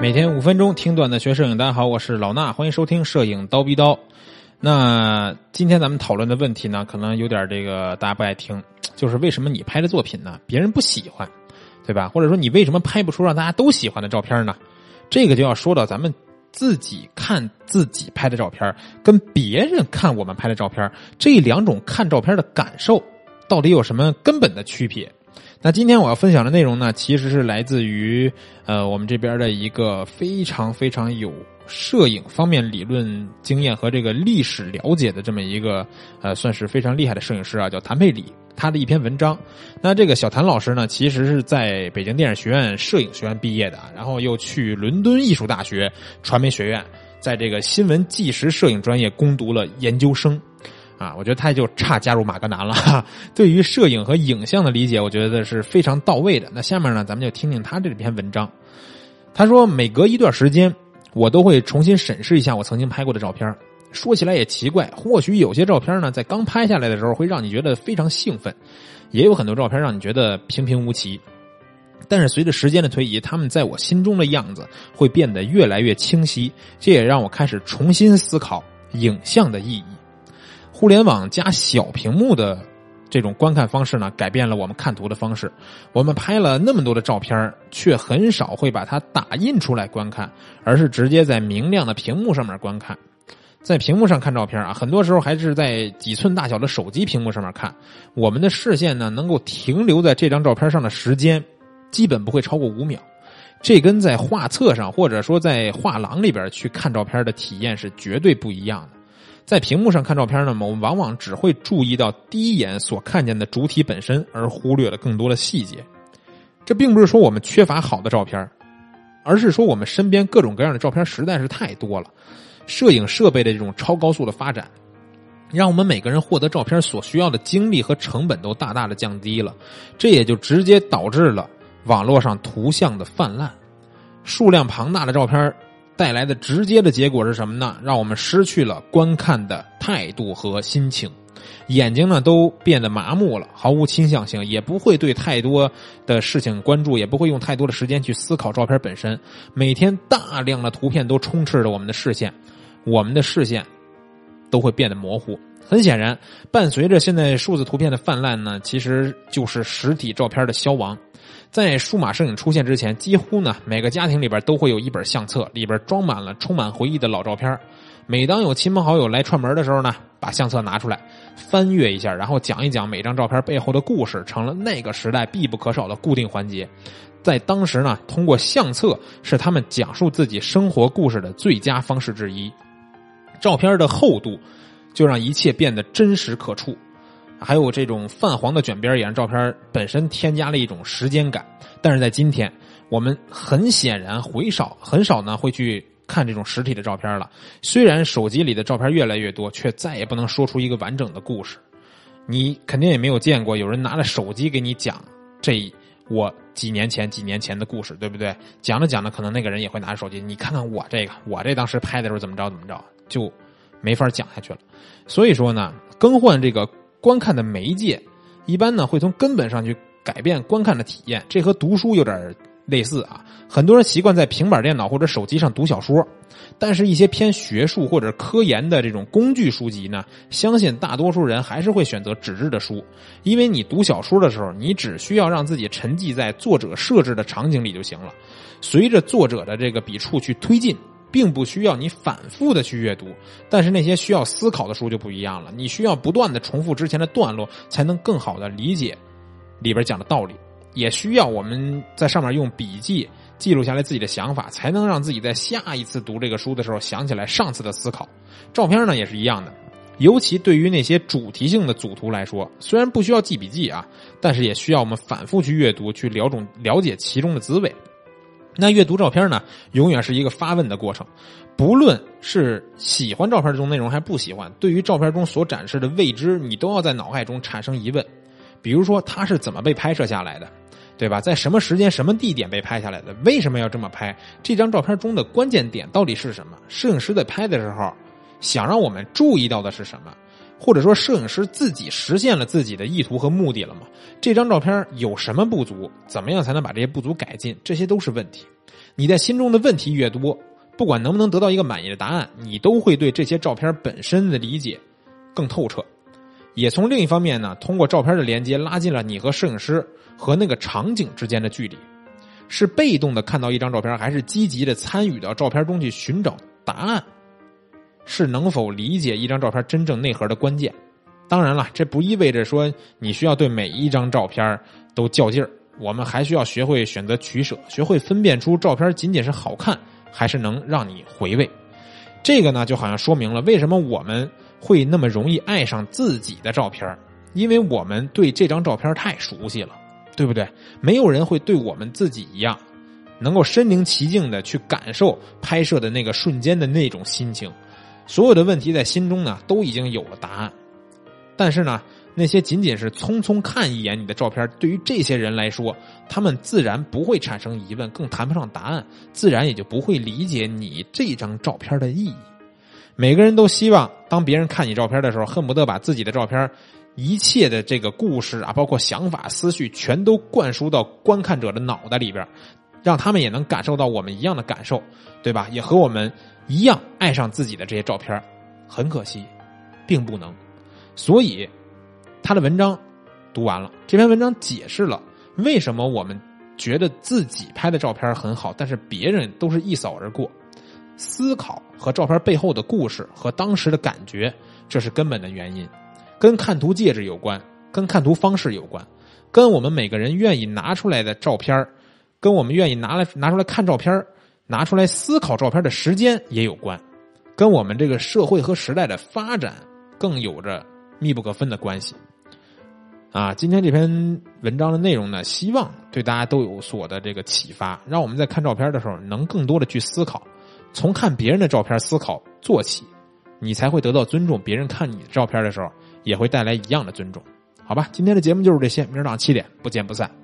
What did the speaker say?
每天五分钟听段子学摄影，大家好，我是老衲，欢迎收听摄影刀逼刀。那今天咱们讨论的问题呢，可能有点这个大家不爱听，就是为什么你拍的作品呢，别人不喜欢，对吧？或者说你为什么拍不出让大家都喜欢的照片呢？这个就要说到咱们自己看自己拍的照片，跟别人看我们拍的照片，这两种看照片的感受，到底有什么根本的区别？那今天我要分享的内容呢，其实是来自于呃我们这边的一个非常非常有摄影方面理论经验和这个历史了解的这么一个呃算是非常厉害的摄影师啊，叫谭佩里，他的一篇文章。那这个小谭老师呢，其实是在北京电影学院摄影学院毕业的，然后又去伦敦艺术大学传媒学院，在这个新闻纪实摄影专业攻读了研究生。啊，我觉得他就差加入马格南了。哈。对于摄影和影像的理解，我觉得是非常到位的。那下面呢，咱们就听听他这篇文章。他说，每隔一段时间，我都会重新审视一下我曾经拍过的照片。说起来也奇怪，或许有些照片呢，在刚拍下来的时候会让你觉得非常兴奋，也有很多照片让你觉得平平无奇。但是随着时间的推移，他们在我心中的样子会变得越来越清晰。这也让我开始重新思考影像的意义。互联网加小屏幕的这种观看方式呢，改变了我们看图的方式。我们拍了那么多的照片，却很少会把它打印出来观看，而是直接在明亮的屏幕上面观看。在屏幕上看照片啊，很多时候还是在几寸大小的手机屏幕上面看。我们的视线呢，能够停留在这张照片上的时间，基本不会超过五秒。这跟在画册上或者说在画廊里边去看照片的体验是绝对不一样的。在屏幕上看照片呢，我们往往只会注意到第一眼所看见的主体本身，而忽略了更多的细节。这并不是说我们缺乏好的照片，而是说我们身边各种各样的照片实在是太多了。摄影设备的这种超高速的发展，让我们每个人获得照片所需要的精力和成本都大大的降低了。这也就直接导致了网络上图像的泛滥，数量庞大的照片。带来的直接的结果是什么呢？让我们失去了观看的态度和心情，眼睛呢都变得麻木了，毫无倾向性，也不会对太多的事情关注，也不会用太多的时间去思考照片本身。每天大量的图片都充斥着我们的视线，我们的视线都会变得模糊。很显然，伴随着现在数字图片的泛滥呢，其实就是实体照片的消亡。在数码摄影出现之前，几乎呢每个家庭里边都会有一本相册，里边装满了充满回忆的老照片。每当有亲朋好友来串门的时候呢，把相册拿出来翻阅一下，然后讲一讲每张照片背后的故事，成了那个时代必不可少的固定环节。在当时呢，通过相册是他们讲述自己生活故事的最佳方式之一。照片的厚度就让一切变得真实可触。还有这种泛黄的卷边也让照片本身添加了一种时间感。但是在今天，我们很显然回少很少呢会去看这种实体的照片了。虽然手机里的照片越来越多，却再也不能说出一个完整的故事。你肯定也没有见过有人拿着手机给你讲这我几年前几年前的故事，对不对？讲着讲着，可能那个人也会拿着手机，你看看我这个，我这当时拍的时候怎么着怎么着，就没法讲下去了。所以说呢，更换这个。观看的媒介，一般呢会从根本上去改变观看的体验，这和读书有点类似啊。很多人习惯在平板电脑或者手机上读小说，但是一些偏学术或者科研的这种工具书籍呢，相信大多数人还是会选择纸质的书，因为你读小说的时候，你只需要让自己沉浸在作者设置的场景里就行了，随着作者的这个笔触去推进。并不需要你反复的去阅读，但是那些需要思考的书就不一样了。你需要不断的重复之前的段落，才能更好的理解里边讲的道理。也需要我们在上面用笔记记录下来自己的想法，才能让自己在下一次读这个书的时候想起来上次的思考。照片呢也是一样的，尤其对于那些主题性的组图来说，虽然不需要记笔记啊，但是也需要我们反复去阅读，去了种了解其中的滋味。那阅读照片呢，永远是一个发问的过程。不论是喜欢照片中内容还是不喜欢，对于照片中所展示的未知，你都要在脑海中产生疑问。比如说，它是怎么被拍摄下来的，对吧？在什么时间、什么地点被拍下来的？为什么要这么拍？这张照片中的关键点到底是什么？摄影师在拍的时候，想让我们注意到的是什么？或者说摄影师自己实现了自己的意图和目的了吗？这张照片有什么不足？怎么样才能把这些不足改进？这些都是问题。你在心中的问题越多，不管能不能得到一个满意的答案，你都会对这些照片本身的理解更透彻。也从另一方面呢，通过照片的连接，拉近了你和摄影师和那个场景之间的距离。是被动的看到一张照片，还是积极的参与到照片中去寻找答案？是能否理解一张照片真正内核的关键？当然了，这不意味着说你需要对每一张照片都较劲儿。我们还需要学会选择取舍，学会分辨出照片仅仅是好看，还是能让你回味。这个呢，就好像说明了为什么我们会那么容易爱上自己的照片，因为我们对这张照片太熟悉了。对不对？没有人会对我们自己一样，能够身临其境的去感受拍摄的那个瞬间的那种心情。所有的问题在心中呢都已经有了答案，但是呢，那些仅仅是匆匆看一眼你的照片，对于这些人来说，他们自然不会产生疑问，更谈不上答案，自然也就不会理解你这张照片的意义。每个人都希望，当别人看你照片的时候，恨不得把自己的照片。一切的这个故事啊，包括想法、思绪，全都灌输到观看者的脑袋里边，让他们也能感受到我们一样的感受，对吧？也和我们一样爱上自己的这些照片。很可惜，并不能。所以，他的文章读完了，这篇文章解释了为什么我们觉得自己拍的照片很好，但是别人都是一扫而过。思考和照片背后的故事和当时的感觉，这是根本的原因。跟看图介质有关，跟看图方式有关，跟我们每个人愿意拿出来的照片跟我们愿意拿来拿出来看照片拿出来思考照片的时间也有关，跟我们这个社会和时代的发展更有着密不可分的关系。啊，今天这篇文章的内容呢，希望对大家都有所的这个启发，让我们在看照片的时候能更多的去思考，从看别人的照片思考做起，你才会得到尊重。别人看你照片的时候。也会带来一样的尊重，好吧？今天的节目就是这些，明儿早上七点不见不散。